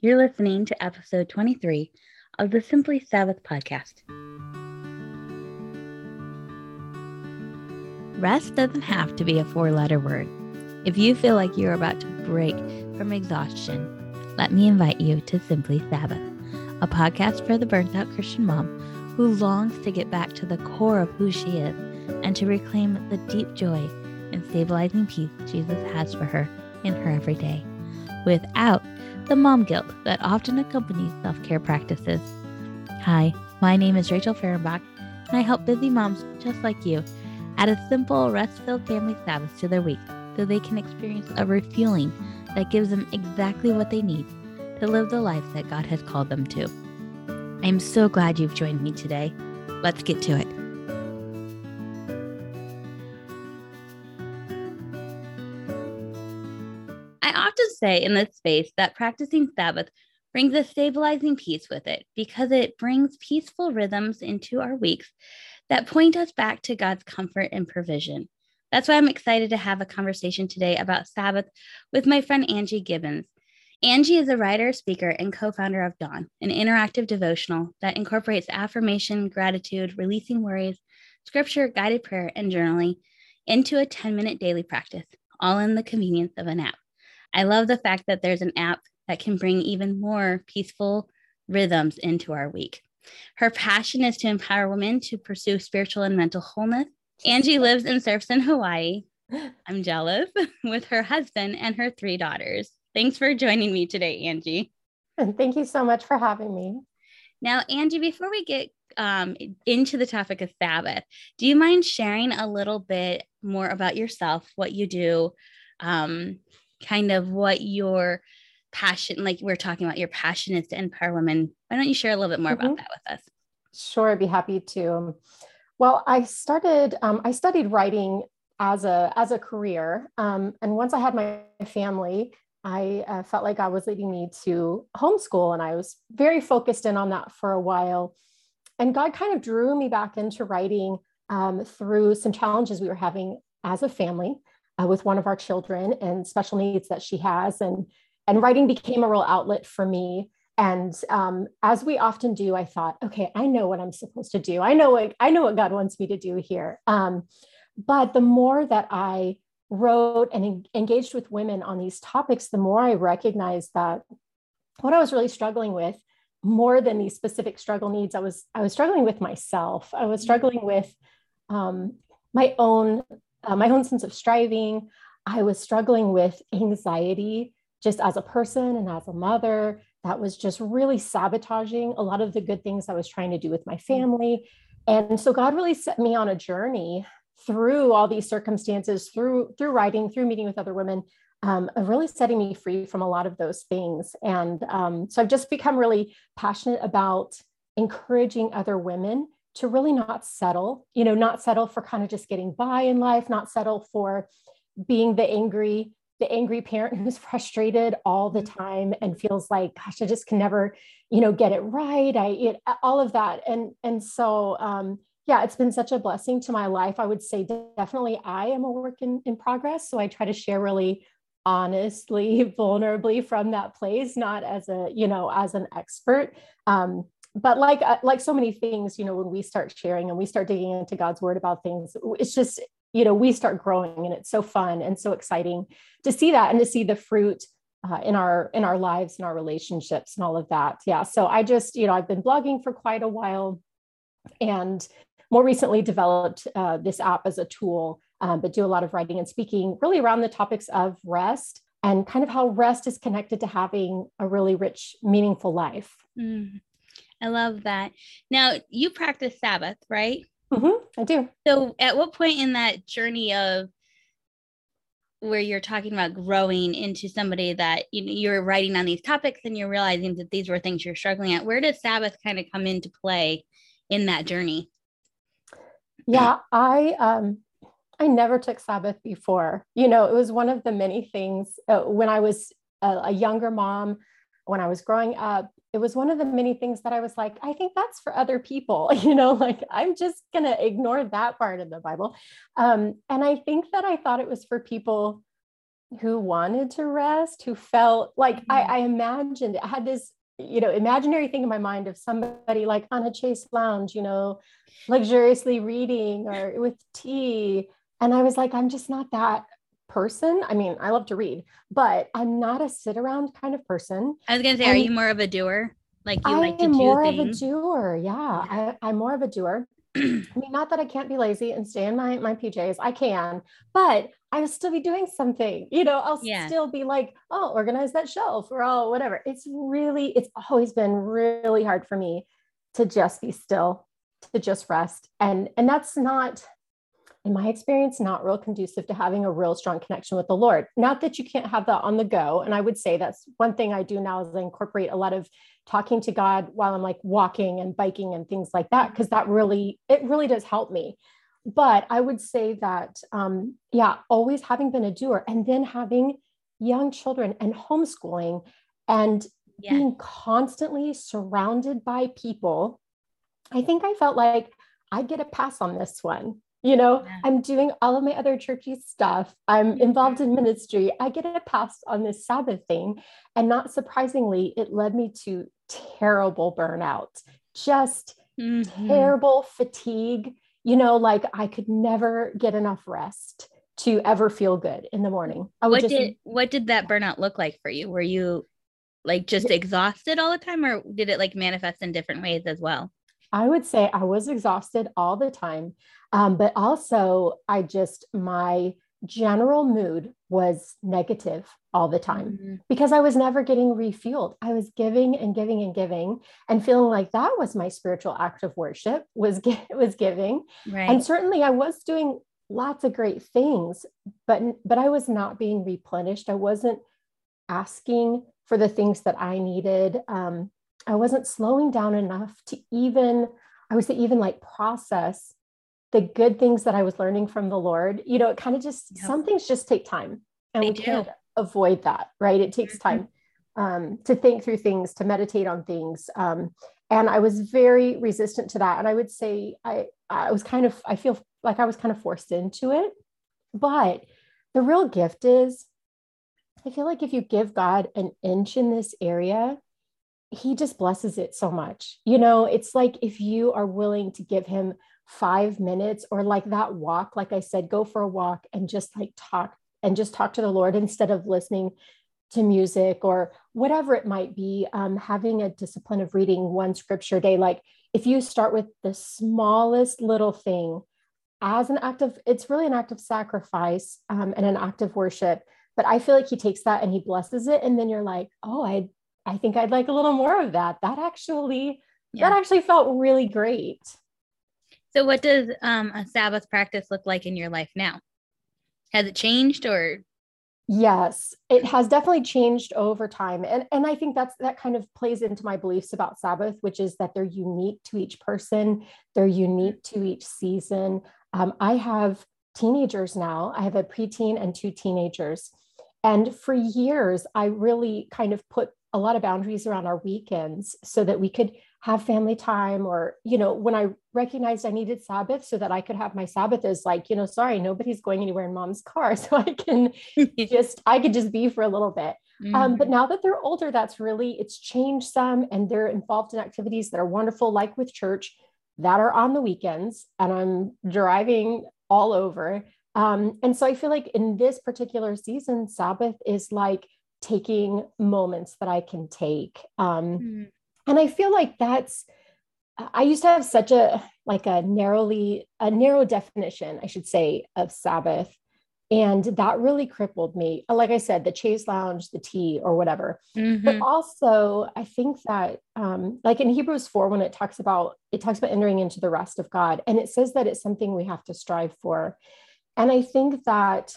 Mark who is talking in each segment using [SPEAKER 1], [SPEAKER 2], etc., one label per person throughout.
[SPEAKER 1] You're listening to episode 23 of the Simply Sabbath podcast. Rest doesn't have to be a four letter word. If you feel like you're about to break from exhaustion, let me invite you to Simply Sabbath, a podcast for the burnt out Christian mom who longs to get back to the core of who she is and to reclaim the deep joy and stabilizing peace Jesus has for her in her everyday without the mom guilt that often accompanies self care practices. Hi, my name is Rachel Fahrenbach, and I help busy moms just like you add a simple, rest filled family Sabbath to their week so they can experience a refueling that gives them exactly what they need to live the life that God has called them to. I'm so glad you've joined me today. Let's get to it. Say in this space that practicing Sabbath brings a stabilizing peace with it because it brings peaceful rhythms into our weeks that point us back to God's comfort and provision. That's why I'm excited to have a conversation today about Sabbath with my friend Angie Gibbons. Angie is a writer, speaker, and co founder of Dawn, an interactive devotional that incorporates affirmation, gratitude, releasing worries, scripture, guided prayer, and journaling into a 10 minute daily practice, all in the convenience of an app. I love the fact that there's an app that can bring even more peaceful rhythms into our week. Her passion is to empower women to pursue spiritual and mental wholeness. Angie lives and surfs in Hawaii. I'm jealous with her husband and her three daughters. Thanks for joining me today, Angie.
[SPEAKER 2] And thank you so much for having me.
[SPEAKER 1] Now, Angie, before we get um, into the topic of Sabbath, do you mind sharing a little bit more about yourself, what you do, um, kind of what your passion, like we're talking about your passion is to empower women. Why don't you share a little bit more mm-hmm. about that with us?
[SPEAKER 2] Sure, I'd be happy to. Well, I started, um, I studied writing as a as a career, um, and once I had my family, I uh, felt like God was leading me to homeschool, and I was very focused in on that for a while. And God kind of drew me back into writing um, through some challenges we were having as a family uh, with one of our children and special needs that she has. And, and writing became a real outlet for me. And um, as we often do, I thought, okay, I know what I'm supposed to do. I know what I know what God wants me to do here. Um, but the more that I wrote and en- engaged with women on these topics, the more I recognized that what I was really struggling with, more than these specific struggle needs, I was I was struggling with myself. I was struggling with um, my own uh, my own sense of striving. I was struggling with anxiety just as a person and as a mother that was just really sabotaging a lot of the good things I was trying to do with my family. And so God really set me on a journey through all these circumstances, through through writing, through meeting with other women, um, of really setting me free from a lot of those things. And um, so I've just become really passionate about encouraging other women to really not settle, you know, not settle for kind of just getting by in life, not settle for being the angry, the angry parent who's frustrated all the mm-hmm. time and feels like, gosh, I just can never, you know, get it right. I, it, all of that. And, and so, um, yeah, it's been such a blessing to my life. I would say definitely I am a work in, in progress. So I try to share really honestly, vulnerably from that place, not as a, you know, as an expert. Um, but like uh, like so many things you know when we start sharing and we start digging into god's word about things it's just you know we start growing and it's so fun and so exciting to see that and to see the fruit uh, in our in our lives and our relationships and all of that yeah so i just you know i've been blogging for quite a while and more recently developed uh, this app as a tool um, but do a lot of writing and speaking really around the topics of rest and kind of how rest is connected to having a really rich meaningful life
[SPEAKER 1] mm. I love that. Now, you practice Sabbath, right?
[SPEAKER 2] Mm-hmm, I do.
[SPEAKER 1] So, at what point in that journey of where you're talking about growing into somebody that you know, you're writing on these topics and you're realizing that these were things you're struggling at, where does Sabbath kind of come into play in that journey?
[SPEAKER 2] Yeah, I um, I never took Sabbath before. You know, it was one of the many things uh, when I was a, a younger mom, when I was growing up it was one of the many things that I was like, I think that's for other people, you know, like I'm just going to ignore that part of the Bible. Um, and I think that I thought it was for people who wanted to rest, who felt like mm-hmm. I, I imagined I had this, you know, imaginary thing in my mind of somebody like on a chase lounge, you know, luxuriously reading or with tea. And I was like, I'm just not that person. I mean, I love to read, but I'm not a sit around kind of person.
[SPEAKER 1] I was gonna say, and are you more of a doer? Like you I like to do
[SPEAKER 2] more
[SPEAKER 1] things?
[SPEAKER 2] of a doer. Yeah, yeah. I, I'm more of a doer. I mean, not that I can't be lazy and stay in my my PJs. I can, but I will still be doing something. You know, I'll yeah. still be like, oh, organize that shelf or oh, whatever. It's really, it's always been really hard for me to just be still, to just rest, and and that's not in my experience, not real conducive to having a real strong connection with the Lord. Not that you can't have that on the go. And I would say that's one thing I do now is I incorporate a lot of talking to God while I'm like walking and biking and things like that, because that really, it really does help me. But I would say that, um, yeah, always having been a doer and then having young children and homeschooling and yeah. being constantly surrounded by people, I think I felt like I get a pass on this one you know yeah. i'm doing all of my other churchy stuff. I'm mm-hmm. involved in ministry. I get a pass on this sabbath thing. And not surprisingly it led me to terrible burnout just mm-hmm. terrible fatigue. You know like i could never get enough rest to ever feel good in the morning.
[SPEAKER 1] What just, did what did that burnout look like for you? Were you like just exhausted all the time or did it like manifest in different ways as well
[SPEAKER 2] I would say I was exhausted all the time. Um, but also, I just, my general mood was negative all the time mm-hmm. because I was never getting refueled. I was giving and giving and giving and feeling like that was my spiritual act of worship was was giving. Right. And certainly I was doing lots of great things, but but I was not being replenished. I wasn't asking for the things that I needed. Um, I wasn't slowing down enough to even I was to even like process the good things that I was learning from the Lord, you know, it kind of just yep. some things just take time and they we do. can't avoid that, right? It takes mm-hmm. time um, to think through things, to meditate on things. Um, and I was very resistant to that. And I would say I, I was kind of, I feel like I was kind of forced into it. But the real gift is, I feel like if you give God an inch in this area, he just blesses it so much. You know, it's like if you are willing to give him five minutes or like that walk, like I said, go for a walk and just like talk and just talk to the Lord instead of listening to music or whatever it might be. Um, having a discipline of reading one scripture day, like if you start with the smallest little thing as an act of, it's really an act of sacrifice um, and an act of worship. But I feel like he takes that and he blesses it. And then you're like, oh, I, I think I'd like a little more of that. That actually, yeah. that actually felt really great.
[SPEAKER 1] So, what does um, a Sabbath practice look like in your life now? Has it changed or?
[SPEAKER 2] Yes, it has definitely changed over time. And, and I think that's that kind of plays into my beliefs about Sabbath, which is that they're unique to each person, they're unique to each season. Um, I have teenagers now, I have a preteen and two teenagers. And for years, I really kind of put a lot of boundaries around our weekends so that we could have family time or you know when i recognized i needed sabbath so that i could have my sabbath is like you know sorry nobody's going anywhere in mom's car so i can just i could just be for a little bit mm-hmm. um, but mm-hmm. now that they're older that's really it's changed some and they're involved in activities that are wonderful like with church that are on the weekends and i'm driving all over um, and so i feel like in this particular season sabbath is like taking moments that i can take um, mm-hmm. and i feel like that's i used to have such a like a narrowly a narrow definition i should say of sabbath and that really crippled me. Like i said the chase lounge the tea or whatever. Mm-hmm. but also i think that um, like in hebrews 4 when it talks about it talks about entering into the rest of god and it says that it's something we have to strive for. And i think that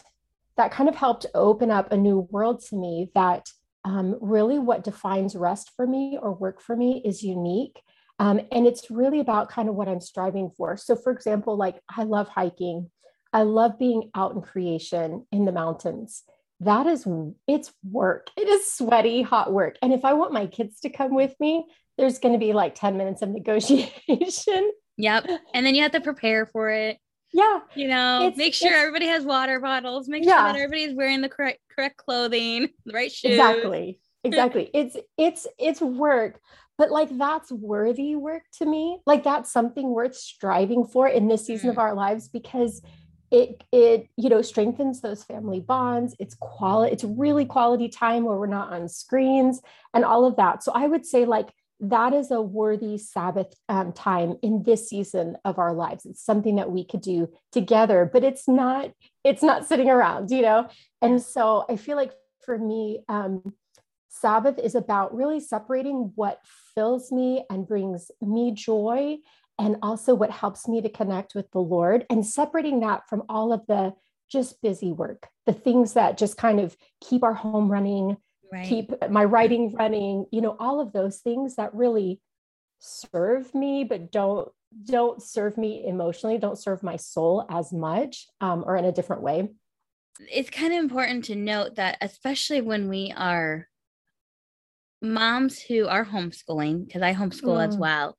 [SPEAKER 2] that kind of helped open up a new world to me that um, really what defines rest for me or work for me is unique. Um, and it's really about kind of what I'm striving for. So, for example, like I love hiking, I love being out in creation in the mountains. That is, it's work. It is sweaty, hot work. And if I want my kids to come with me, there's going to be like 10 minutes of negotiation.
[SPEAKER 1] Yep. And then you have to prepare for it.
[SPEAKER 2] Yeah.
[SPEAKER 1] You know,
[SPEAKER 2] It's-
[SPEAKER 1] make sure everybody has water bottles, make
[SPEAKER 2] Yeah.
[SPEAKER 1] sure that everybody's wearing the correct correct clothing, the right shoes.
[SPEAKER 2] exactly. Exactly. It's it's it's work but like that's worthy work to me. Like that's something worth striving for in this season of mm-hmm. our lives because it it you know strengthens those family bonds. It's quality it's really quality time where we're not on screens and all of that. So i would say like that is a worthy sabbath um, time in this season of our lives. It's something that we could do together but it's not it's not sitting around you know? And so i feel like for me um, Sabbath is about really separating what fills me and brings me joy, and also what helps me to connect with the Lord, and separating that from all of the just busy work, the things that just kind of keep our home running,
[SPEAKER 1] Right.
[SPEAKER 2] keep my writing running, you know, all of those things that really serve me, but don't don't serve me emotionally, don't serve my soul as much, um, or in a different way.
[SPEAKER 1] it's kind of important to note that especially when we are moms who are homeschooling because i homeschool as
[SPEAKER 2] Mm.
[SPEAKER 1] well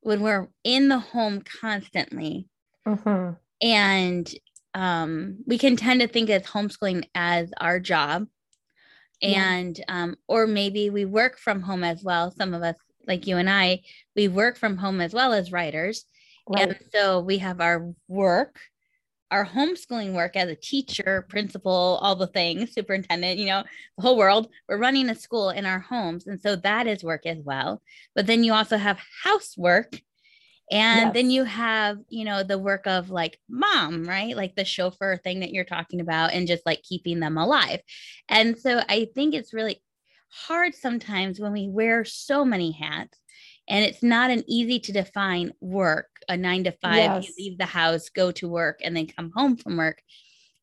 [SPEAKER 1] when we're in the home constantly
[SPEAKER 2] Mhm.
[SPEAKER 1] and um, we can tend to think of homeschooling as our job
[SPEAKER 2] Yeah.
[SPEAKER 1] and um, or maybe we work from home as well some of us like you and i we work from home as well as writers
[SPEAKER 2] Right.
[SPEAKER 1] and so we have our work, our homeschooling work as a teacher, principal, all the things, superintendent, you know, the whole world. We're running a school in our homes. And so that is work as well. But then you also have housework. And then you have, you know, the work of like mom, right? Like the chauffeur thing that you're talking about and just like keeping them alive. And so I think it's really hard sometimes when we wear so many hats and it's not an easy to define work a nine to five
[SPEAKER 2] Yes.
[SPEAKER 1] you leave the house go to work and then come home from work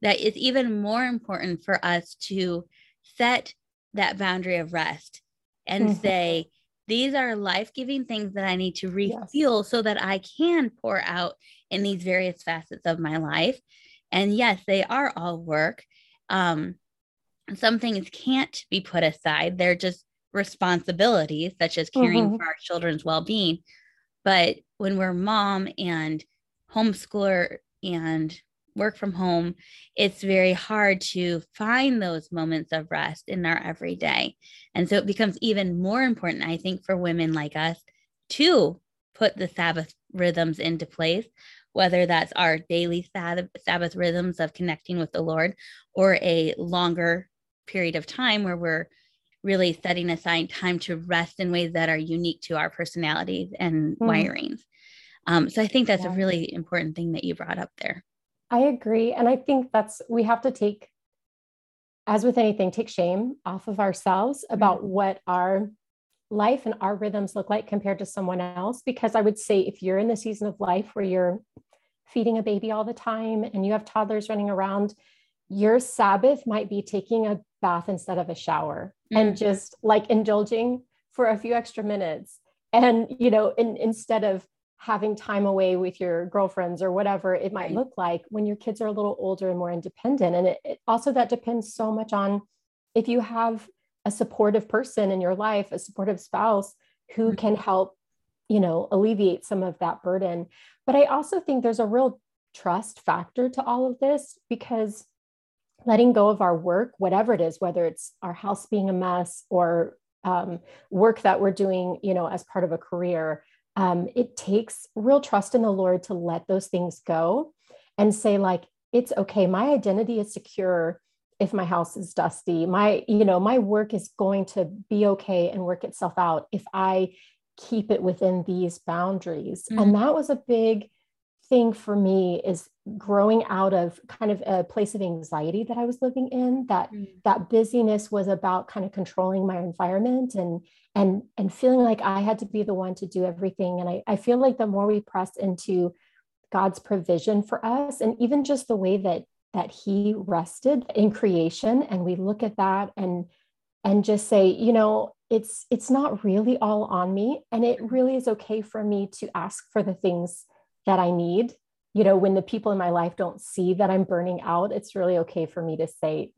[SPEAKER 1] that it's even more important for us to set that boundary of rest and
[SPEAKER 2] Mhm.
[SPEAKER 1] say these are life-giving things that i need to
[SPEAKER 2] Yes.
[SPEAKER 1] refuel so that i can pour out in these various facets of my life and yes they are all work um some things can't be put aside they're just responsibilities such as caring
[SPEAKER 2] Mhm.
[SPEAKER 1] for our children's well-being but when we're mom and homeschooler and work from home it's very hard to find those moments of rest in our everyday and so it becomes even more important i think for women like us to put the sabbath rhythms into place whether that's our daily sabbath, sabbath rhythms of connecting with the lord or a longer period of time where we're really setting aside time to rest in ways that are unique to our personalities and
[SPEAKER 2] Mm.
[SPEAKER 1] wirings. Um, so I think that's
[SPEAKER 2] Yeah.
[SPEAKER 1] a really important thing that you brought up there.
[SPEAKER 2] I agree. And I think that's, we have to take, as with anything, take shame off of ourselves about what our life and our rhythms look like compared to someone else. Because I would say if you're in the season of life where you're feeding a baby all the time and you have toddlers running around, your Sabbath might be taking a bath instead of a shower and
[SPEAKER 1] Mhm.
[SPEAKER 2] just like indulging for a few extra minutes. And, you know, in, instead of having time away with your girlfriends or whatever it might look like when your kids are a little older and more independent. And it, it also that depends so much on if you have a supportive person in your life, a supportive spouse who
[SPEAKER 1] Mhm.
[SPEAKER 2] can help, you know, alleviate some of that burden. But I also think there's a real trust factor to all of this because letting go of our work, whatever it is, whether it's our house being a mess or um, work that we're doing, you know, as part of a career, um, it takes real trust in the Lord to let those things go and say, like, it's okay. My identity is secure if my house is dusty. My, you know, my work is going to be okay and work itself out if I keep it within these boundaries.
[SPEAKER 1] Mhm.
[SPEAKER 2] And that was a big thing for me is growing out of kind of a place of anxiety that I was living in that
[SPEAKER 1] Mm.
[SPEAKER 2] that busyness was about kind of controlling my environment and and and feeling like I had to be the one to do everything. And I, I feel like the more we press into God's provision for us and even just the way that that he rested in creation and we look at that and and just say you know it's it's not really all on me. And it really is okay for me to ask for the things that I need you know when the people in my life don't see that I'm burning out it's really okay for me to say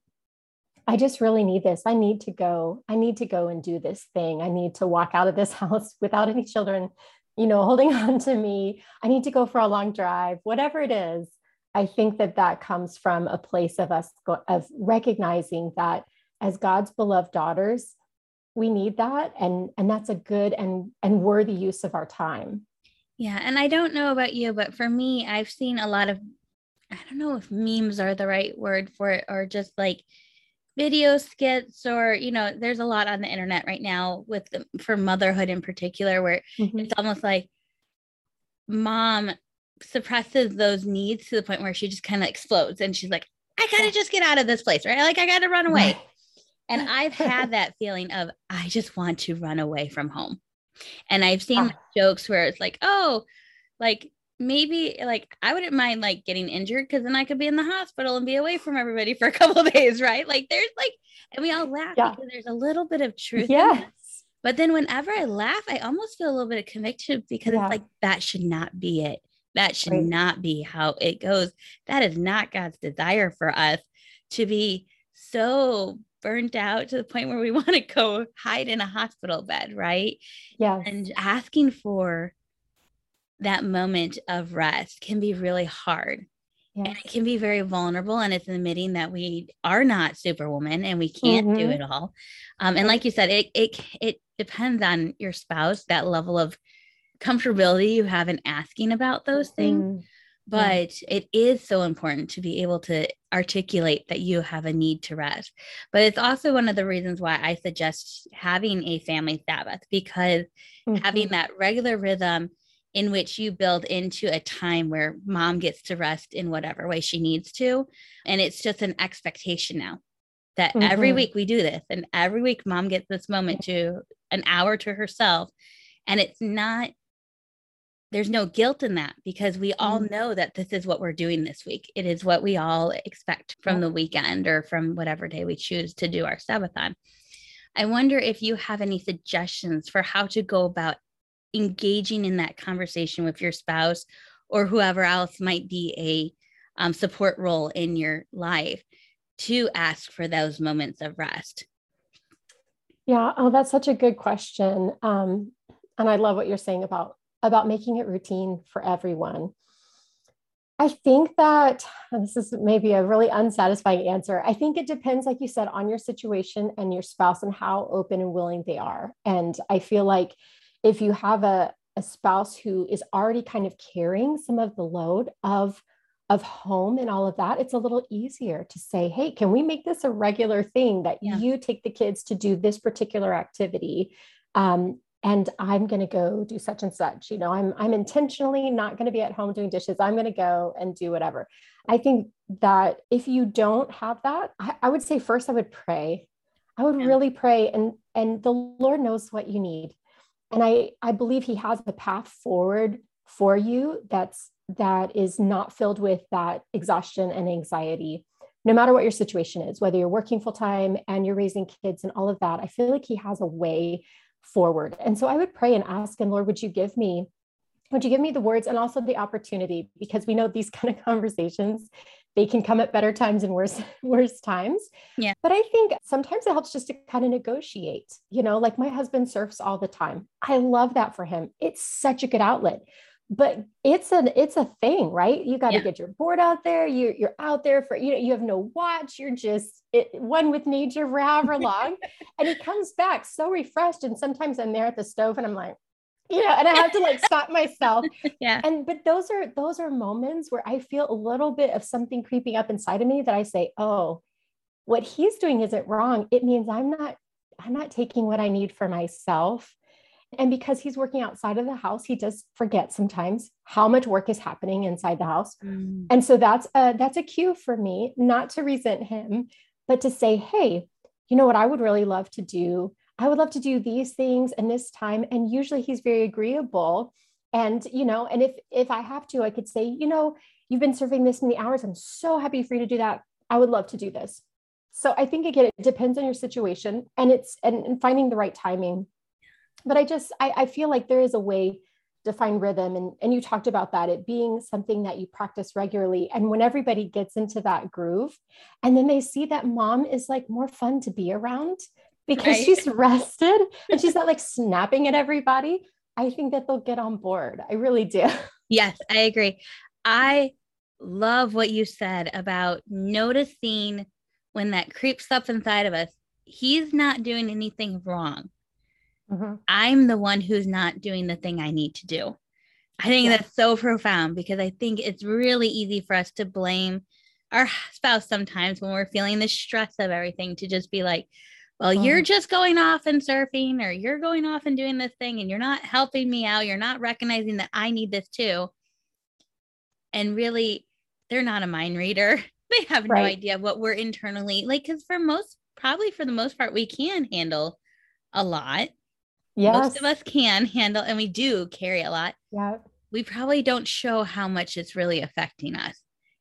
[SPEAKER 2] I just really need this. I need to go. I need to go and do this thing. I need to walk out of this house without any children, you know, holding on to me. I need to go for a long drive, whatever it is. I think that that comes from a place of us of recognizing that as God's beloved daughters, we need that and and that's a good and and worthy use of our time.
[SPEAKER 1] Yeah, and I don't know about you, but for me, I've seen a lot of I don't know if memes are the right word for it or just like video skits or you know there's a lot on the internet right now with the, for motherhood in particular where mm-hmm. it's almost like mom suppresses those needs to the point where she just kind of explodes and she's like i gotta just get out of this place right? Like i gotta run away. And i've had that feeling of i just want to run away from home and i've seen ah. jokes where it's like oh like maybe like I wouldn't mind like getting injured because then I could be in the hospital and be away from everybody for a couple of days, right? Like there's like, and we all laugh yeah. because there's a little bit of truth.
[SPEAKER 2] Yes.
[SPEAKER 1] But then whenever I laugh, I almost feel a little bit of conviction because yeah. it's like that should not be it. That should right. not be how it goes. That is not God's desire for us to be so burnt out to the point where we want to go hide in a hospital bed, right?
[SPEAKER 2] Yeah.
[SPEAKER 1] And asking for that moment of rest can be really hard. Yes. And it can be very vulnerable. And it's admitting that we are not superwoman and we can't mm-hmm. do it all. Um, and like you said, it, it, it depends on your spouse, that level of comfortability you have in asking about those things. Mm-hmm. But it is so important to be able to articulate that you have a need to rest. But it's also one of the reasons why I suggest having a family Sabbath because mm-hmm. having that regular rhythm in which you build into a time where mom gets to rest in whatever way she needs to. And it's just an expectation now that mm-hmm. every week we do this and every week mom gets this moment to an hour to herself. And it's not, there's no guilt in that because we all mm-hmm. know that this is what we're doing this week. It is what we all expect from the weekend or from whatever day we choose to do our Sabbath on. I wonder if you have any suggestions for how to go about engaging in that conversation with your spouse or whoever else might be a um, support role in your life to ask for those moments of rest?
[SPEAKER 2] Yeah, oh, that's such a good question. Um, and I love what you're saying about about making it routine for everyone. I think that this is maybe a really unsatisfying answer. I think it depends, like you said, on your situation and your spouse and how open and willing they are. And I feel like if you have a, a spouse who is already kind of carrying some of the load of of home and all of that it's a little easier to say hey can we make this a regular thing that yeah. you take the kids to do this particular activity um, and i'm going to go do such and such you know i'm i'm intentionally not going to be at home doing dishes. I'm going to go and do whatever. I think that if you don't have that I, I would say first i would pray. I would yeah. really pray and and the lord knows what you need. And i i believe he has a path forward for you that's that is not filled with that exhaustion and anxiety. No matter what your situation is whether you're working full time and you're raising kids and all of that i feel like he has a way forward. And so i would pray and ask and lord would you give me would you give me the words and also the opportunity? Because we know these kind of conversations they can come at better times and worse worse times.
[SPEAKER 1] Yeah.
[SPEAKER 2] But i think sometimes it helps just to kind of negotiate you know like my husband surfs all the time. I love that for him. It's such a good outlet but it's an it's a thing right? You got to yeah. get your board out there. You, you're out there for you know you have no watch. You're just it, one with nature for however long. And he comes back so refreshed and sometimes i'm there at the stove and i'm like you know and i have to like stop myself.
[SPEAKER 1] Yeah.
[SPEAKER 2] And but those are those are moments where i feel a little bit of something creeping up inside of me that i say oh what he's doing isn't wrong. It means i'm not i'm not taking what i need for myself and because he's working outside of the house he does forget sometimes how much work is happening inside the house mm. and so that's a that's a cue for me not to resent him but to say hey you know what i would really love to do I would love to do these things and this time. And usually he's very agreeable. And, you know, and if if I have to, I could say, you know, you've been serving this many hours. I'm so happy for you to do that. I would love to do this. So I think again, it depends on your situation and it's and, and finding the right timing. But I just I, I feel like there is a way to find rhythm and, and you talked about that it being something that you practice regularly and when everybody gets into that groove and then they see that mom is like more fun to be around because right. she's rested and she's not like snapping at everybody, I think that they'll get on board. I really do.
[SPEAKER 1] Yes, I agree. I love what you said about noticing when that creeps up inside of us. He's not doing anything wrong. Mm-hmm. I'm the one who's not doing the thing I need to do. I think yeah. that's so profound because I think it's really easy for us to blame our spouse sometimes when we're feeling the stress of everything to just be like, well, you're mm-hmm. just going off and surfing or you're going off and doing this thing and you're not helping me out. You're not recognizing that I need this too. And really, they're not a mind reader. They have right. no idea what we're internally like, because for most, probably for the most part, we can handle a lot. Yes. Most of us can handle, and we do carry a lot.
[SPEAKER 2] Yeah.
[SPEAKER 1] We probably don't show how much it's really affecting us.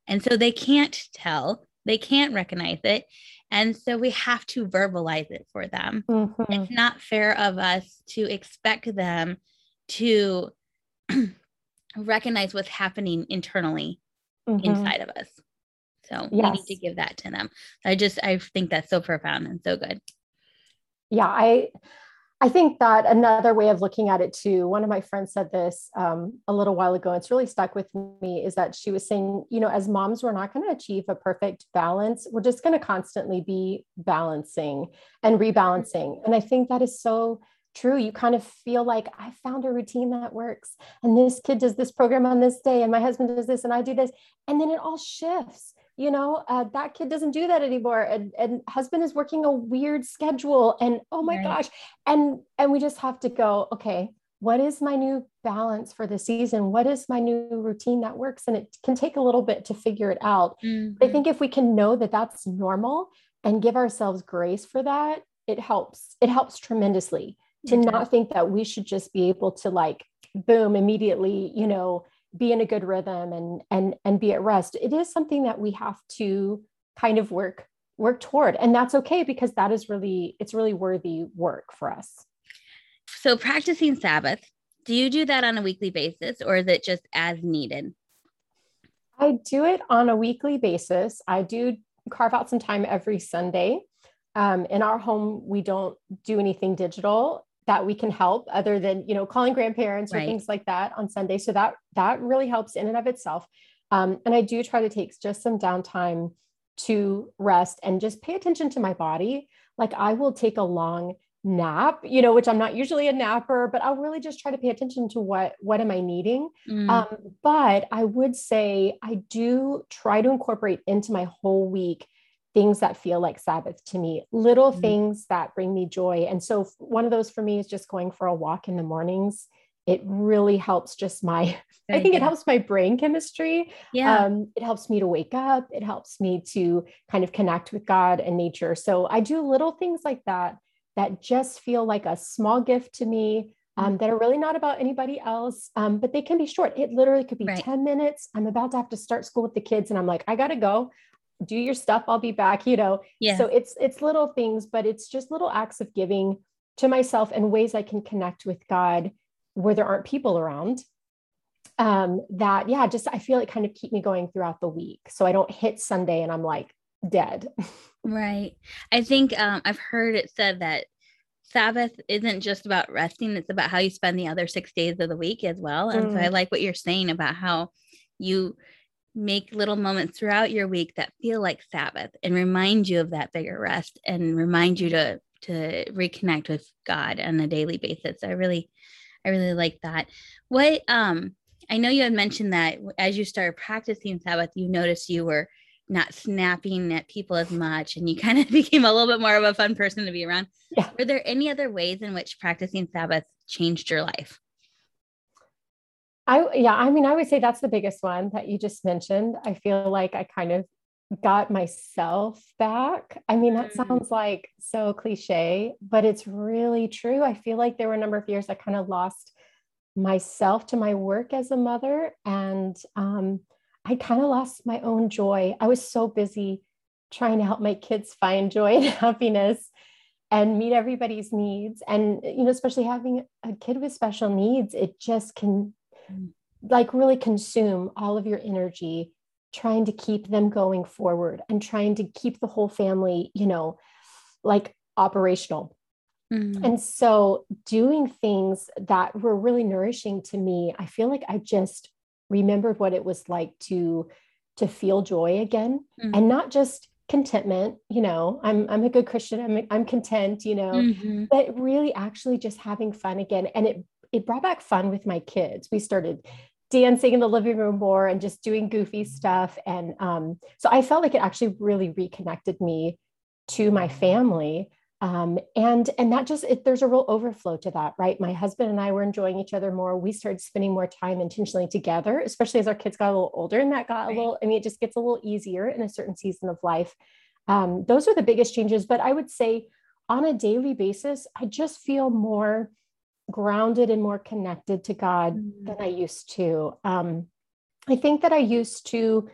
[SPEAKER 1] And so they can't tell, they can't recognize it. And so we have to verbalize it for them. Mm-hmm. It's not fair of us to expect them to recognize what's happening internally mm-hmm. inside of us. So yes. we need to give that to them. I just I think that's so profound and so good.
[SPEAKER 2] Yeah, I I think that another way of looking at it too, one of my friends said this um, a little while ago. It's really stuck with me is that she was saying, you know, as moms, we're not going to achieve a perfect balance. We're just going to constantly be balancing and rebalancing. And I think that is so true. You kind of feel like I found a routine that works. And this kid does this program on this day, and my husband does this, and I do this. And then it all shifts you know uh, that kid doesn't do that anymore. And, and husband is working a weird schedule. And oh my right. gosh. And and we just have to go okay what is my new balance for the season? What is my new routine that works? And it can take a little bit to figure it out. Mm-hmm. i think if we can know that that's normal and give ourselves grace for that it helps. It helps tremendously to not think that we should just be able to like boom immediately you know be in a good rhythm and and and be at rest it is something that we have to kind of work work toward. And that's okay because that is really it's really worthy work for us.
[SPEAKER 1] So practicing sabbath do you do that on a weekly basis or is it just as needed?
[SPEAKER 2] I do it on a weekly basis. I do carve out some time every sunday. Um, in our home we don't do anything digital that we can help other than you know calling grandparents or right. things like that on sunday so that that really helps in and of itself um, and i do try to take just some downtime to rest and just pay attention to my body like i will take a long nap you know which i'm not usually a napper but i'll really just try to pay attention to what what am i needing mm. um, but i would say i do try to incorporate into my whole week things that feel like Sabbath to me, little mm-hmm. things that bring me joy. And so one of those for me is just going for a walk in the mornings. It really helps just my, I think it helps my brain chemistry. Yeah. Um, it helps me to wake up. It helps me to kind of connect with God and nature. So I do little things like that that just feel like a small gift to me. Um, that are really not about anybody else, um, but they can be short. It literally could be right. 10 minutes. I'm about to have to start school with the kids, and I'm like, I got to go do your stuff i'll be back you know? Yeah. So it's it's little things but it's just little acts of giving to myself and ways i can connect with god where there aren't people around um that yeah just i feel it kind of keep me going throughout the week. So i don't hit sunday and i'm like dead.
[SPEAKER 1] Right. I think um i've heard it said that sabbath isn't just about resting it's about how you spend the other six days of the week as well. And mm. so i mm. like what you're saying about how you make little moments throughout your week that feel like Sabbath and remind you of that bigger rest and remind you to to reconnect with God on a daily basis. I really I really like that. What um I know you had mentioned that as you started practicing Sabbath, you noticed you were not snapping at people as much and you kind of became a little bit more of a fun person to be around. Yeah. Were there any other ways in which practicing Sabbath changed your life?
[SPEAKER 2] I yeah, I mean, I would say that's the biggest one that you just mentioned. I feel like I kind of got myself back. I mean, that mm. sounds like so cliche, but it's really true. I feel like there were a number of years I kind of lost myself to my work as a mother, and um, I kind of lost my own joy. I was so busy trying to help my kids find joy and happiness and meet everybody's needs and you know especially having a kid with special needs it just can like really consume all of your energy trying to keep them going forward and trying to keep the whole family, you know, like operational. Mm-hmm. And so doing things that were really nourishing to me, I feel like I just remembered what it was like to to feel joy again mm-hmm. and not just contentment you know i'm i'm a good christian i'm i'm content you know mm-hmm. but really actually just having fun again and it it brought back fun with my kids. We started dancing in the living room more and just doing goofy stuff. And um, so i felt like it actually really reconnected me to my family. Um, and and that just it, there's a real overflow to that right? My husband and i were enjoying each other more. We started spending more time intentionally together especially as our kids got a little older and that got a little i mean it just gets a little easier in a certain season of life. Um, those are the biggest changes. But i would say on a daily basis i just feel more grounded and more connected to god mm-hmm. than i used to um, i think that i used to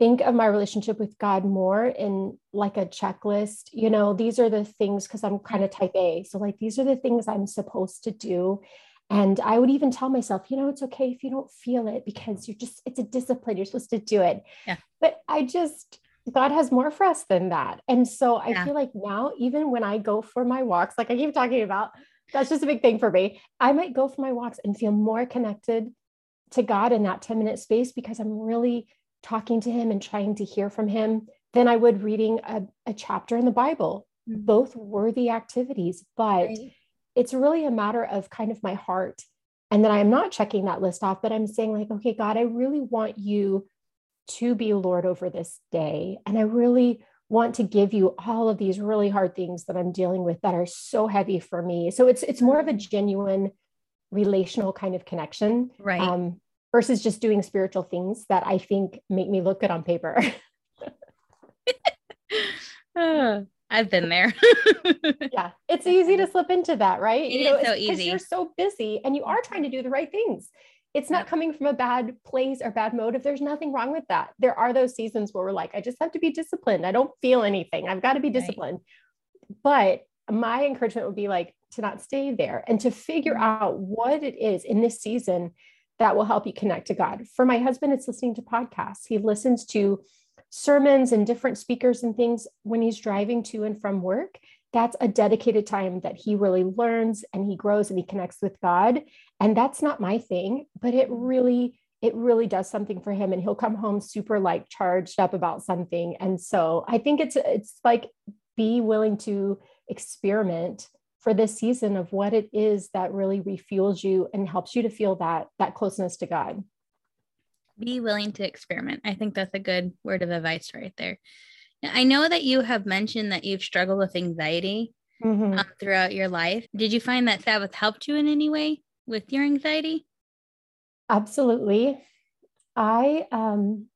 [SPEAKER 2] think of my relationship with God more in like a checklist. You know, these are the things because I'm kind of type A. So, like, these are the things I'm supposed to do. And I would even tell myself, you know, it's okay if you don't feel it because you're just, it's a discipline. You're supposed to do it. Yeah. But I just, God has more for us than that. And so I yeah. feel like now, even when I go for my walks, like I keep talking about, that's just a big thing for me. I might go for my walks and feel more connected to God in that 10 minute space because I'm really talking to him and trying to hear from him than I would reading a, a chapter in the Bible. Mm-hmm. Both worthy activities, but right. it's really a matter of kind of my heart. And then I'm not checking that list off, but I'm saying, like, okay, God, I really want you to be Lord over this day. And I really want to give you all of these really hard things that I'm dealing with that are so heavy for me. So it's it's more of a genuine relational kind of connection.
[SPEAKER 1] Right. Um,
[SPEAKER 2] versus just doing spiritual things that I think make me look good on paper.
[SPEAKER 1] I've been there.
[SPEAKER 2] yeah, it's easy to slip into that, right? It you know, so because you're so busy and you are trying to do the right things. It's not coming from a bad place or bad motive. There's nothing wrong with that. There are those seasons where we're like, I just have to be disciplined. I don't feel anything. I've got to be disciplined. Right. But my encouragement would be like to not stay there and to figure mm-hmm. out what it is in this season that will help you connect to God. For my husband, it's listening to podcasts. He listens to sermons and different speakers and things when he's driving to and from work. That's a dedicated time that he really learns and he grows and he connects with God. And that's not my thing, but it mm-hmm. really, it really does something for him. And he'll come home super like charged up about something. And so I think it's it's like be willing to experiment for this season of what it is that really refuels you and helps you to feel that that closeness to God.
[SPEAKER 1] Be willing to experiment. I think that's a good word of advice right there. I know that you have mentioned that you've struggled with anxiety mm-hmm. um, throughout your life. Did you find that Sabbath helped you in any way with your anxiety?
[SPEAKER 2] Absolutely. I um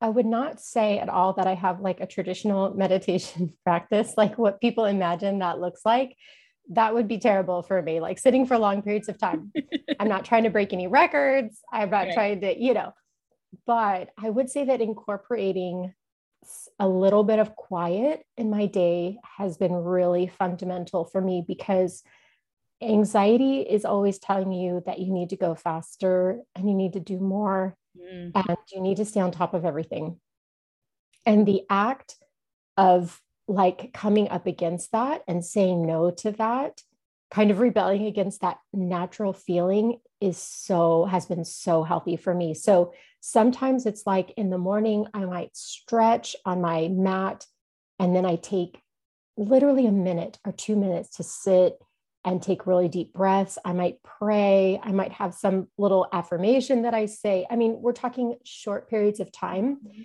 [SPEAKER 2] I would not say at all that I have like a traditional meditation practice, like what people imagine that looks like that would be terrible for me like sitting for long periods of time i'm not trying to break any records i'm not right. trying to you know but i would say that incorporating a little bit of quiet in my day has been really fundamental for me because anxiety is always telling you that you need to go faster and you need to do more mm. and you need to stay on top of everything and the act of like coming up against that and saying no to that kind of rebelling against that natural feeling is so has been so healthy for me so sometimes it's like in the morning i might stretch on my mat and then i take literally a minute or 2 minutes to sit and take really deep breaths. I might pray. I might have some little affirmation that i say. I mean we're talking short periods of time. Mm-hmm.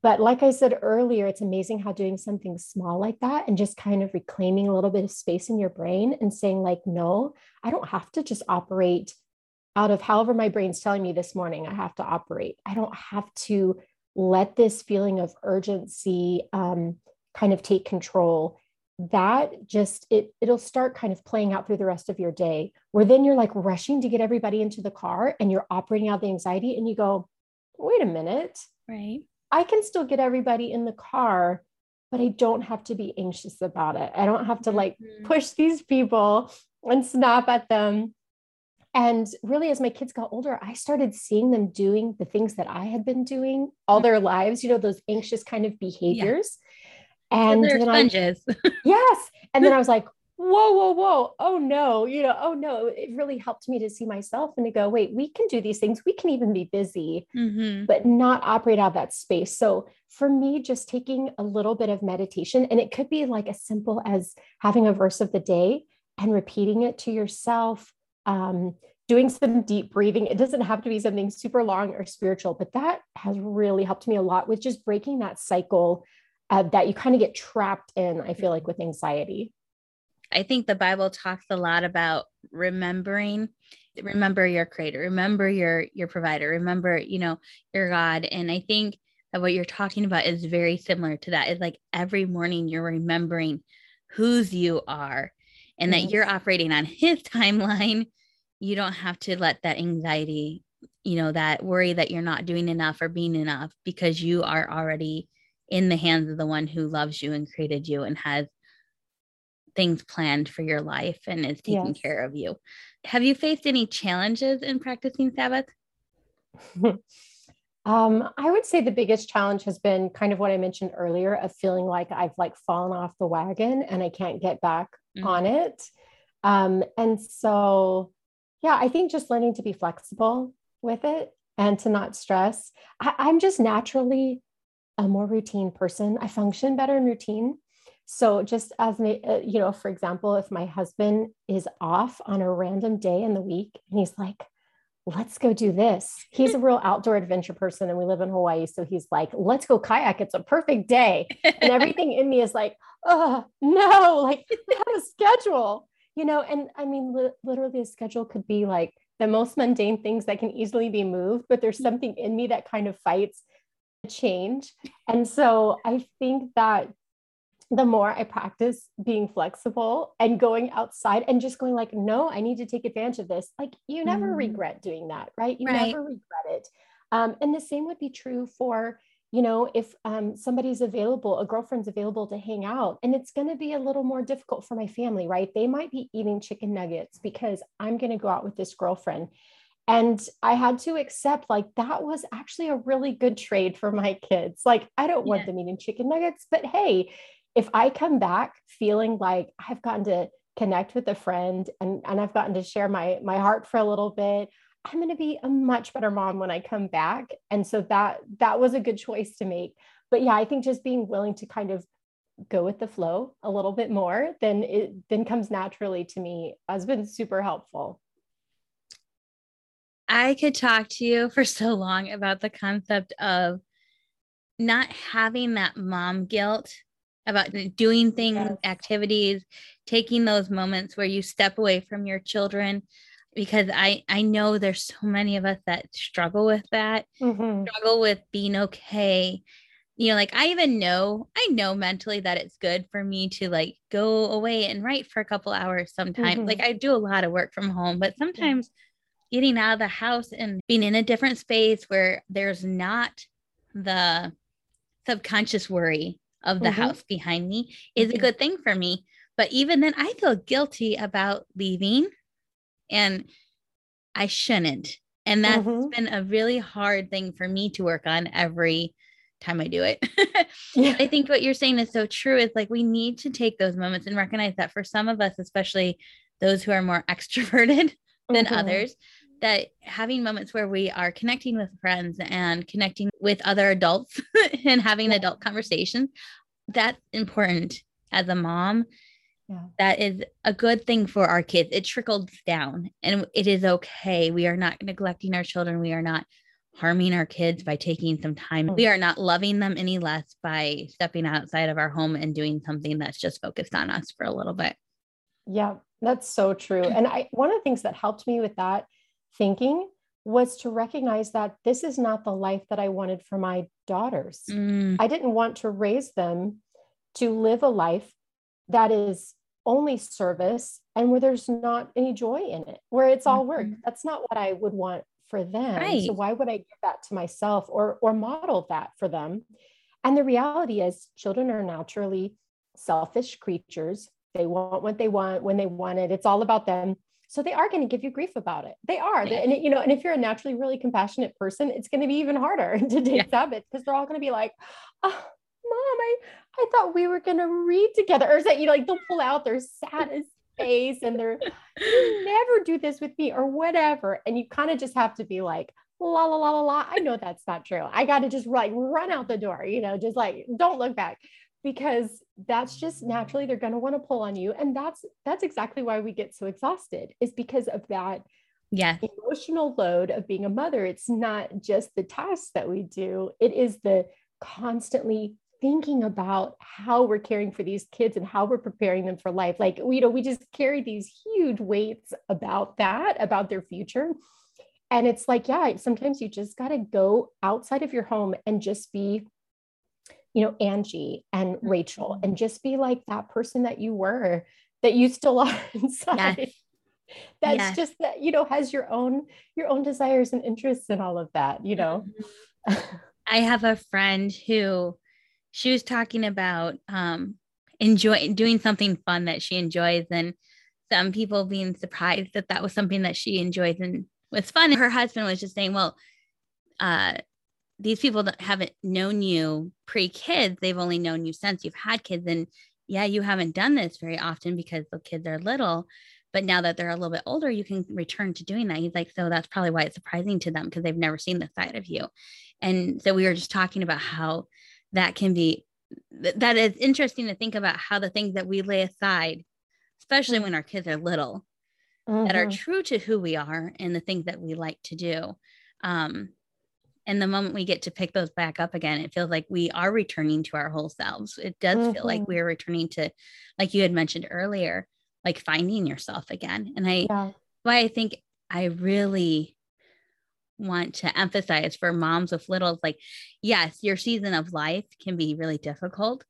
[SPEAKER 2] But like I said earlier, it's amazing how doing something small like that and just kind of reclaiming a little bit of space in your brain and saying, like, no, I don't have to just operate out of however my brain's telling me this morning I have to operate. I don't have to let this feeling of urgency um, kind of take control. That just it it'll start kind of playing out through the rest of your day, where then you're like rushing to get everybody into the car and you're operating out the anxiety, and you go, wait a minute,
[SPEAKER 1] right?
[SPEAKER 2] I can still get everybody in the car, but I don't have to be anxious about it. I don't have to like mm-hmm. push these people and snap at them. And really, as my kids got older, I started seeing them doing the things that I had been doing all their lives, you know, those anxious kind of behaviors. Yeah. And
[SPEAKER 1] then
[SPEAKER 2] sponges. I, yes. And then I was like, whoa, whoa, whoa, oh no, you know, oh no, it really helped me to see myself and to go, wait, we can do these things. We can even be busy, mm-hmm. but not operate out of that space. So for me, just taking a little bit of meditation, and it could be like as simple as having a verse of the day and repeating it to yourself. Um, doing some deep breathing. It doesn't have to be something super long or spiritual, but that has really helped me a lot with just breaking that cycle uh, that you kind of get trapped in, I feel like, with anxiety.
[SPEAKER 1] I think the Bible talks a lot about remembering remember your creator remember your your provider remember you know your god and i think that what you're talking about is very similar to that it's like every morning you're remembering whose you are and that mm-hmm. you're operating on his timeline you don't have to let that anxiety you know that worry that you're not doing enough or being enough because you are already in the hands of the one who loves you and created you and has things planned for your life and is taking yes. care of you. Have you faced any challenges in practicing Sabbath?
[SPEAKER 2] um, I would say the biggest challenge has been kind of what I mentioned earlier of feeling like I've like fallen off the wagon and I can't get back mm-hmm. on it. Um, and so, yeah, I think just learning to be flexible with it and to not stress. I, I'm just naturally a more routine person. I function better in routine. So, just as an, uh, you know, for example, if my husband is off on a random day in the week and he's like, let's go do this. He's a real outdoor adventure person and we live in Hawaii. So he's like, let's go kayak. It's a perfect day. And everything in me is like, oh, no, like we have a schedule, you know? And I mean, li- literally, a schedule could be like the most mundane things that can easily be moved, but there's something in me that kind of fights the change. And so I think that the more I practice being flexible and going outside and just going like, no, I need to take advantage of this. Like you never mm. regret doing that, right? You right. never regret it. Um, and the same would be true for, you know, if um, somebody's available, a girlfriend's available to hang out, and it's going to be a little more difficult for my family, right? They might be eating chicken nuggets because I'm going to go out with this girlfriend. And I had to accept like that was actually a really good trade for my kids. Like, I don't want them eating chicken nuggets, but hey, if I come back feeling like I've gotten to connect with a friend and, and I've gotten to share my my heart for a little bit, I'm going to be a much better mom when I come back. And so that that was a good choice to make. But yeah, I think just being willing to kind of go with the flow a little bit more than it then comes naturally to me has been super helpful.
[SPEAKER 1] I could talk to you for so long about the concept of not having that mom guilt about doing things, yes. activities, taking those moments where you step away from your children because I I know there's so many of us that struggle with that, mm-hmm. struggle with being okay. You know, like I even know, I know mentally that it's good for me to like go away and write for a couple hours sometimes. Mm-hmm. Like I do a lot of work from home, but sometimes yeah. getting out of the house and being in a different space where there's not the subconscious worry of the mm-hmm. house behind me is mm-hmm. a good thing for me. But even then, I feel guilty about leaving and I shouldn't. And that's mm-hmm. been a really hard thing for me to work on every time I do it. yeah. I think what you're saying is so true. It's like we need to take those moments and recognize that for some of us, especially those who are more extroverted than mm-hmm. others, that having moments where we are connecting with friends and connecting with other adults and having adult conversations that's important as a mom. Yeah. that is a good thing for our kids. It trickles down and it is okay. We are not neglecting our children. We are not harming our kids by taking some time. We are not loving them any less by stepping outside of our home and doing something that's just focused on us for a little bit.
[SPEAKER 2] Yeah that's so true. And i one of the things that helped me with that thinking was to recognize that this is not the life that I wanted for my daughters. Mm. I didn't want to raise them to live a life that is only service and where there's not any joy in it, where it's all work. Mm-hmm. That's not what I would want for them. Right. So why would I give that to myself or or model that for them? And the reality is children are naturally selfish creatures. They want what they want when they want it. It's all about them. So they are going to give you grief about it. They are. Yeah. And you know, and if you're a naturally really compassionate person, it's going to be even harder to take yeah. Sabbath because they're all going to be like, oh, Mom, I, I thought we were going to read together. Or is that, you know, like they'll pull out their saddest face and they're, you never do this with me or whatever. And you kind of just have to be like, la, la, la, la, la. I know that's not true. I got to just like run out the door, you know, just like, don't look back because that's just naturally they're going to want to pull on you. And that's that's exactly why we get so exhausted is because of that
[SPEAKER 1] yeah
[SPEAKER 2] emotional load of being a mother. It's not just the tasks that we do. It is the constantly thinking about how we're caring for these kids and how we're preparing them for life. Like you know we just carry these huge weights about that about their future. And it's like yeah sometimes you just got to go outside of your home and just be you know angie and rachel mm-hmm. and just be like that person that you were that you still are inside yes that's yes. just that you know has your own your own desires and interests and all of that you know
[SPEAKER 1] mm-hmm. i have a friend who she was talking about um enjoy doing something fun that she enjoys and some people being surprised that that was something that she enjoys and was fun And her husband was just saying well uh these people that haven't known you pre-kids they've only known you since you've had kids and yeah you haven't done this very often because the kids are little but now that they're a little bit older you can return to doing that he's like so that's probably why it's surprising to them because they've never seen the side of you and so we were just talking about how that can be that is interesting to think about how the things that we lay aside especially when our kids are little mm-hmm. that are mm-hmm. true to who we are and the things that we like to do um, and the moment we get to pick those back up again it feels like we are returning to our whole selves it does mm-hmm. feel like mm-hmm. we're returning to like you had mentioned earlier like finding yourself again. And I, yeah. why I think I really want to emphasize for moms with littles like, yes, your season of life can be really difficult,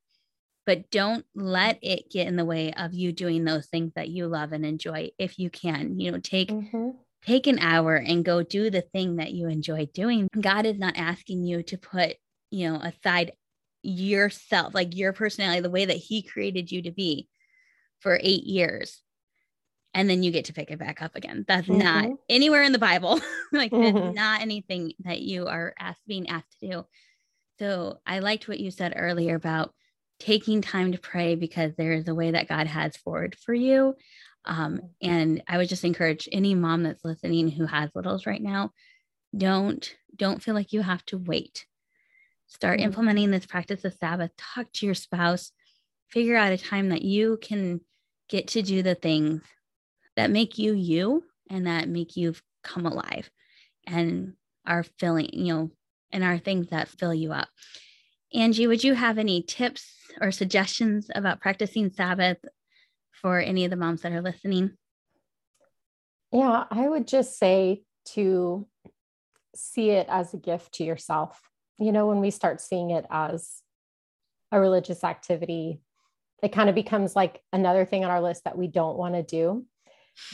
[SPEAKER 1] but don't let it get in the way of you doing those things that you love and enjoy if you can. You know, take, mm-hmm. Take an hour and go do the thing that you enjoy doing. God is not asking you to put, you know, aside yourself, like your personality, the way that He created you to be for eight years and then you get to pick it back up again. That's mm-hmm. not anywhere in the Bible. like mm-hmm. it's not anything that you are asked being asked to do. So I liked what you said earlier about taking time to pray because there is a way that God has forward for you. Um, and I would just encourage any mom that's listening who has littles right now, don't don't feel like you have to wait. Start mm-hmm. implementing this practice of Sabbath. Talk to your spouse. Figure out a time that you can get to do the things that make you you and that make you come alive and are filling, you know, and are things that fill you up. Angie, would you have any tips or suggestions about practicing Sabbath for any of the moms that are listening?
[SPEAKER 2] Yeah, I would just say to see it as a gift to yourself. You know, when we start seeing it as a religious activity, it kind of becomes like another thing on our list that we don't want to do.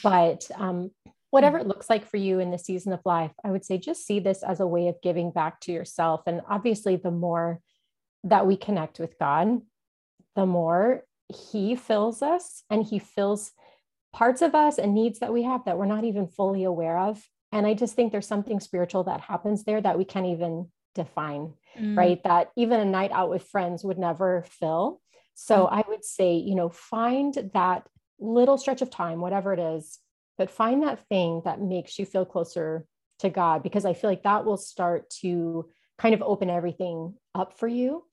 [SPEAKER 2] But um, whatever it looks like for you in the season of life, I would say just see this as a way of giving back to yourself. And obviously, the more that we connect with God, the more He fills us and He fills parts of us and needs that we have that we're not even fully aware of. And I just think there's something spiritual that happens there that we can't even define, mm. right? That even a night out with friends would never fill. So mm. I would say, you know, find that little stretch of time, whatever it is, but find that thing that makes you feel closer to God, because I feel like that will start to kind of open everything up for you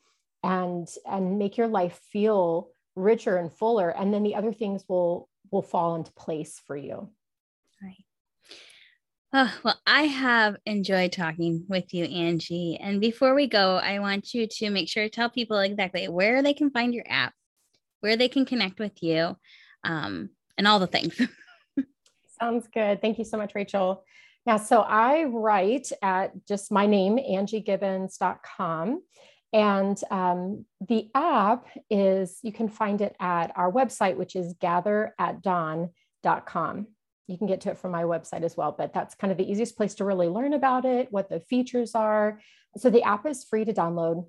[SPEAKER 2] and and make your life feel richer and fuller and then the other things will will fall into place for you
[SPEAKER 1] right oh, well i have enjoyed talking with you angie and before we go i want you to make sure to tell people exactly where they can find your app where they can connect with you um, and all the things.
[SPEAKER 2] Sounds good. Thank you so much, Rachel. Yeah, so I write at just my name, angiegibbons.com. And um, the app is, you can find it at our website, which is gatheratdawn.com. You can get to it from my website as well, but that's kind of the easiest place to really learn about it, what the features are. So the app is free to download,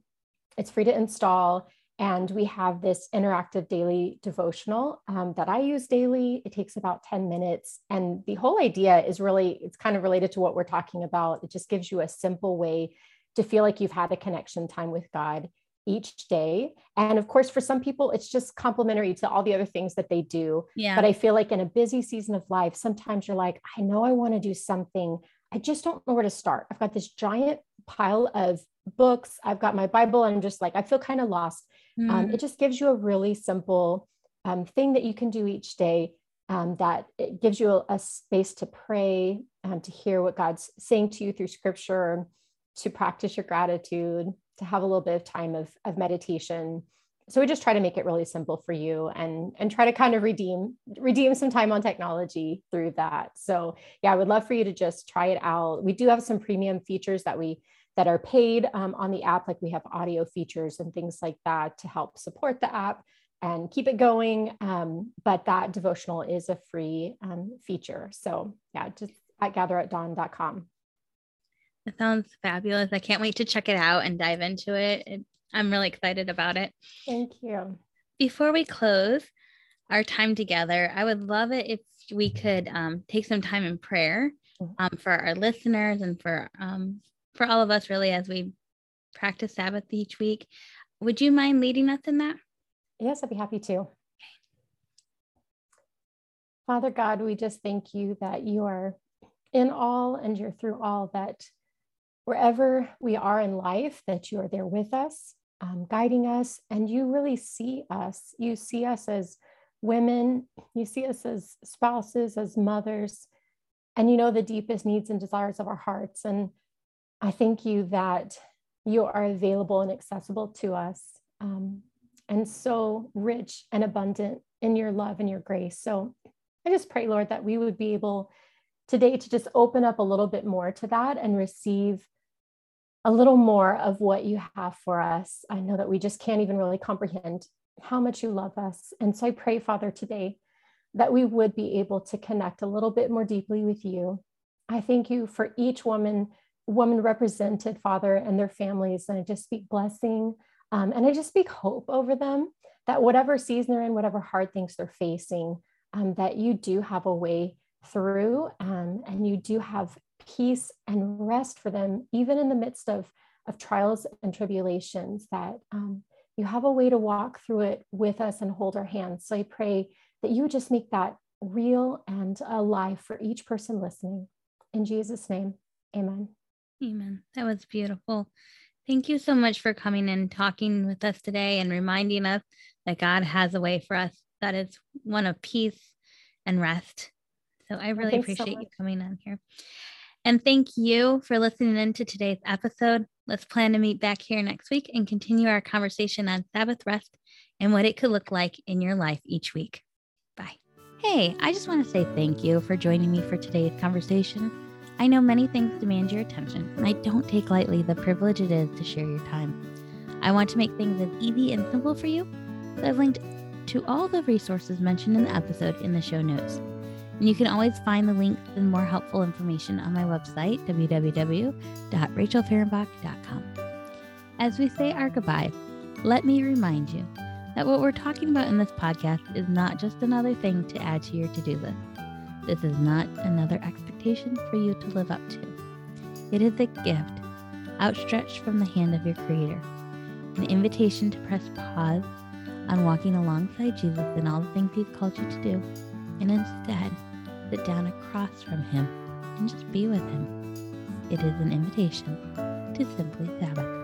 [SPEAKER 2] it's free to install. And we have this interactive daily devotional um, that I use daily. It takes about 10 minutes. And the whole idea is really, it's kind of related to what we're talking about. It just gives you a simple way to feel like you've had a connection time with God. each day. And of course, for some people, it's just complementary to all the other things that they do.
[SPEAKER 1] Yeah.
[SPEAKER 2] But I feel like in a busy season of life, sometimes you're like, I know I want to do something. I just don't know where to start. I've got this giant pile of books. I've got my Bible. And I'm just like, I feel kind of lost. Um,
[SPEAKER 1] Mm.
[SPEAKER 2] Um, it just gives you a really simple um, thing that you can do each day um, that it gives you a, a space to pray, um, to hear what God's saying to you through scripture, to practice your gratitude, to have a little bit of time of, of meditation. So we just try to make it really simple for you and, and try to kind of redeem, redeem some time on technology through that. So yeah, I would love for you to just try it out. We do have some premium features that we that are paid um, on the app, like we have audio features and things like that to help support the app and keep it going. Um, but that devotional is a free um, feature. So yeah, just at gatheratdawn.com.
[SPEAKER 1] That sounds fabulous. I can't wait to check it out and dive into it. it. I'm really excited about it.
[SPEAKER 2] Thank you.
[SPEAKER 1] Before we close our time together, I would love it if we could um, take some time in prayer
[SPEAKER 2] Mhm.
[SPEAKER 1] um, for our listeners and for um, for all of us, really, as we practice Sabbath each week. Would you mind leading us in that?
[SPEAKER 2] Yes, I'd be happy to. Father God, we just thank you that you are in all and you're through all, that wherever we are in life, that you are there with us, um, guiding us, and you really see us. You see us as women, you see us as spouses, as mothers, and you know the deepest needs and desires of our hearts. And I thank you that you are available and accessible to us. Um, and so rich and abundant in your love and your grace. So I just pray, Lord, that we would be able today to just open up a little bit more to that and receive a little more of what you have for us. I know that we just can't even really comprehend how much you love us. And so I pray, Father, today that we would be able to connect a little bit more deeply with you. I thank you for each woman woman represented, Father, and their families. And I just speak blessing um, and I just speak hope over them that whatever season they're in, whatever hard things they're facing, um, that you do have a way through um, and you do have peace and rest for them, even in the midst of, of trials and tribulations, that um, you have a way to walk through it with us and hold our hands. So I pray that you would just make that real and alive for each person listening. In Jesus' name, amen.
[SPEAKER 1] Amen. That was beautiful. Thank you so much for coming and talking with us today and reminding us that God has a way for us that is one of peace and rest. So I really
[SPEAKER 2] thanks so
[SPEAKER 1] appreciate you coming on here. And thank you for listening in to today's episode. Let's plan to meet back here next week and continue our conversation on Sabbath rest and what it could look like in your life each week. Bye. Hey, I just want to say thank you for joining me for today's conversation. I know many things demand your attention, and I don't take lightly the privilege it is to share your time. I want to make things as easy and simple for you, so I've linked to all the resources mentioned in the episode in the show notes. And you can always find the links and more helpful information on my website, www.rachelfahrenbach.com. As we say our goodbye, let me remind you that what we're talking about in this podcast is not just another thing to add to your to do list. This is not another expectation for you to live up to. It is a gift outstretched from the hand of your Creator, an invitation to press pause on walking alongside Jesus in all the things He's called you to do, and instead sit down across from Him and just be with Him. It is an invitation to simply Sabbath.